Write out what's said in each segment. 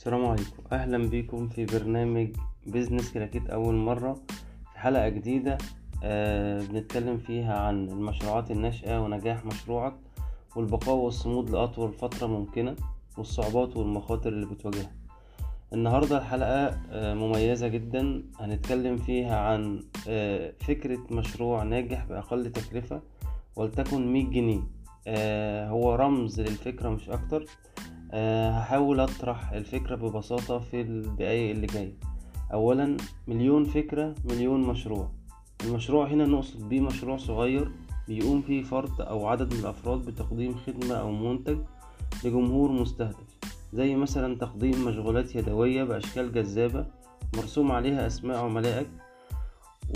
السلام عليكم. أهلا بكم في برنامج بيزنس كلاكيت أول مرة. في حلقة جديدة آه بنتكلم فيها عن المشروعات الناشئة ونجاح مشروعك والبقاء والصمود لأطول فترة ممكنة والصعوبات والمخاطر اللي بتواجهها. النهارده الحلقة آه مميزة جدا. هنتكلم فيها عن آه فكرة مشروع ناجح بأقل تكلفة ولتكن 100 جنيه. آه هو رمز للفكرة مش أكتر. هحاول أطرح الفكرة ببساطة في الدقايق اللي جاية. أولا مليون فكرة مليون مشروع. المشروع هنا نقصد بيه مشروع صغير بيقوم فيه فرد أو عدد من الأفراد بتقديم خدمة أو منتج لجمهور مستهدف. زي مثلا تقديم مشغولات يدوية بأشكال جذابة مرسوم عليها أسماء عملائك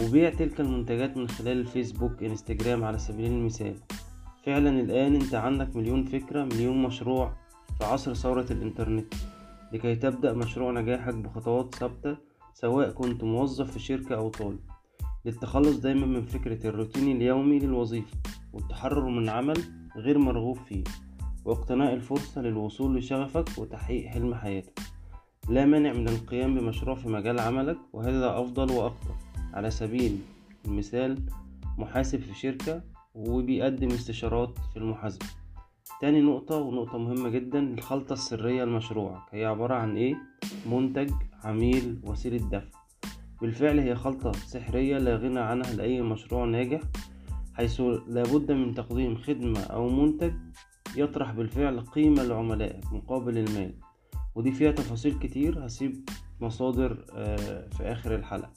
وبيع تلك المنتجات من خلال الفيسبوك إنستجرام على سبيل المثال. فعلا الآن أنت عندك مليون فكرة مليون مشروع في عصر ثورة الإنترنت لكي تبدأ مشروع نجاحك بخطوات ثابتة سواء كنت موظف في شركة أو طالب. للتخلص دايما من فكرة الروتين اليومي للوظيفة والتحرر من عمل غير مرغوب فيه واقتناء الفرصة للوصول لشغفك وتحقيق حلم حياتك. لا مانع من القيام بمشروع في مجال عملك وهذا أفضل وأكثر على سبيل المثال محاسب في شركة وبيقدم استشارات في المحاسبة. تاني نقطة ونقطة مهمة جدا الخلطة السرية لمشروعك هي عبارة عن إيه؟ منتج عميل وسيلة دفع. بالفعل هي خلطة سحرية لا غنى عنها لأي مشروع ناجح حيث لابد من تقديم خدمة أو منتج يطرح بالفعل قيمة لعملائك مقابل المال. ودي فيها تفاصيل كتير هسيب مصادر في آخر الحلقة.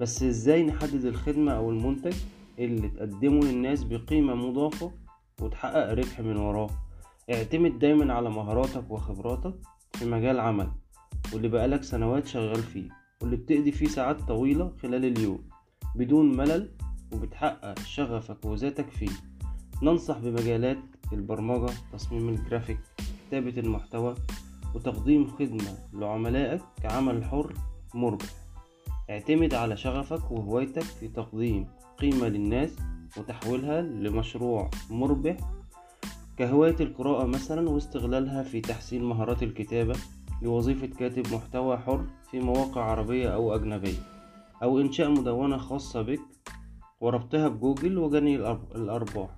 بس إزاي نحدد الخدمة أو المنتج اللي تقدمه للناس بقيمة مضافة وتحقق ربح من وراه. اعتمد دايما على مهاراتك وخبراتك في مجال عمل واللي بقالك سنوات شغال فيه واللي بتقضي فيه ساعات طويلة خلال اليوم بدون ملل وبتحقق شغفك وذاتك فيه. ننصح بمجالات البرمجة تصميم الجرافيك كتابة المحتوى وتقديم خدمة لعملائك كعمل حر مربح. اعتمد على شغفك وهوايتك في تقديم قيمة للناس وتحويلها لمشروع مربح كهواية القراءة مثلا واستغلالها في تحسين مهارات الكتابة لوظيفة كاتب محتوى حر في مواقع عربية أو أجنبية أو إنشاء مدونة خاصة بك وربطها بجوجل وجني الأرباح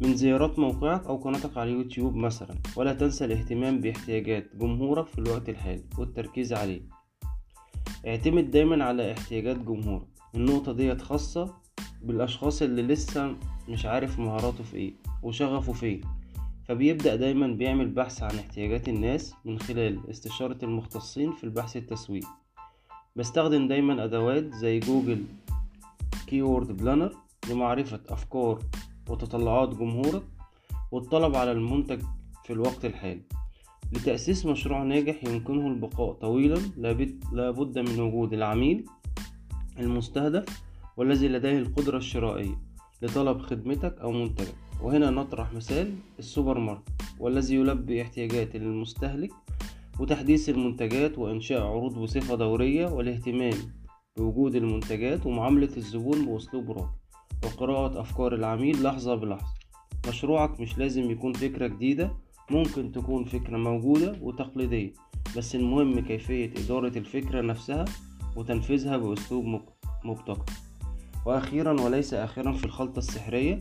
من زيارات موقعك أو قناتك على يوتيوب مثلا ولا تنسى الاهتمام باحتياجات جمهورك في الوقت الحالي والتركيز عليه اعتمد دايما على احتياجات جمهورك. النقطة ديت خاصة بالأشخاص اللي لسه مش عارف مهاراته في إيه وشغفه فين. فبيبدأ دايما بيعمل بحث عن احتياجات الناس من خلال استشارة المختصين في البحث التسويقي بستخدم دايما أدوات زي جوجل Keyword Planner لمعرفة أفكار وتطلعات جمهورك والطلب على المنتج في الوقت الحالي. لتأسيس مشروع ناجح يمكنه البقاء طويلا لابد من وجود العميل المستهدف والذي لديه القدرة الشرائية لطلب خدمتك أو منتجك. وهنا نطرح مثال السوبر ماركت والذي يلبي احتياجات المستهلك وتحديث المنتجات وإنشاء عروض بصفة دورية والاهتمام بوجود المنتجات ومعاملة الزبون بأسلوب راقي وقراءة أفكار العميل لحظة بلحظة. مشروعك مش لازم يكون فكرة جديدة ممكن تكون فكرة موجودة وتقليدية بس المهم كيفية إدارة الفكرة نفسها وتنفيذها بأسلوب مبتكر. وأخيرا وليس آخرا في الخلطة السحرية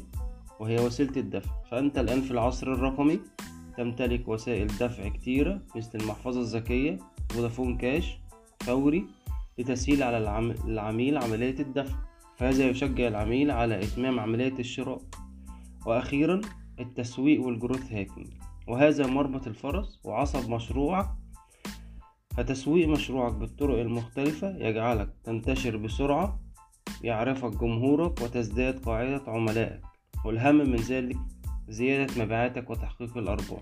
وهي وسيلة الدفع. فأنت الآن في العصر الرقمي تمتلك وسائل دفع كتيرة مثل المحفظة الذكية Vodafone Cash فوري لتسهيل على العميل عملية الدفع. فهذا يشجع العميل على إتمام عملية الشراء. وأخيرا التسويق وال growth hacking وهذا مربط الفرس وعصب مشروعك. فتسويق مشروعك بالطرق المختلفة يجعلك تنتشر بسرعة يعرفك جمهورك وتزداد قاعدة عملائك. والأهم من ذلك زيادة مبيعاتك وتحقيق الأرباح.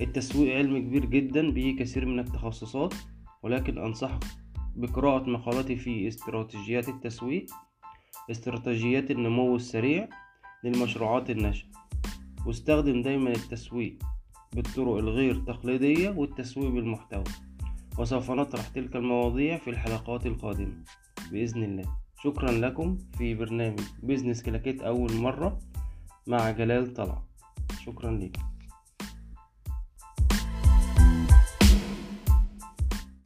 التسويق علم كبير جدا به كثير من التخصصات. ولكن أنصحك بقراءة مقالاتي في استراتيجيات التسويق استراتيجيات النمو السريع للمشروعات الناشئة واستخدم دايما التسويق بالطرق الغير تقليدية والتسويق بالمحتوى وسوف نطرح تلك المواضيع في الحلقات القادمة. بإذن الله. شكرا لكم في برنامج بيزنس كلاكيت أول مرة مع جلال طلع شكرا لكم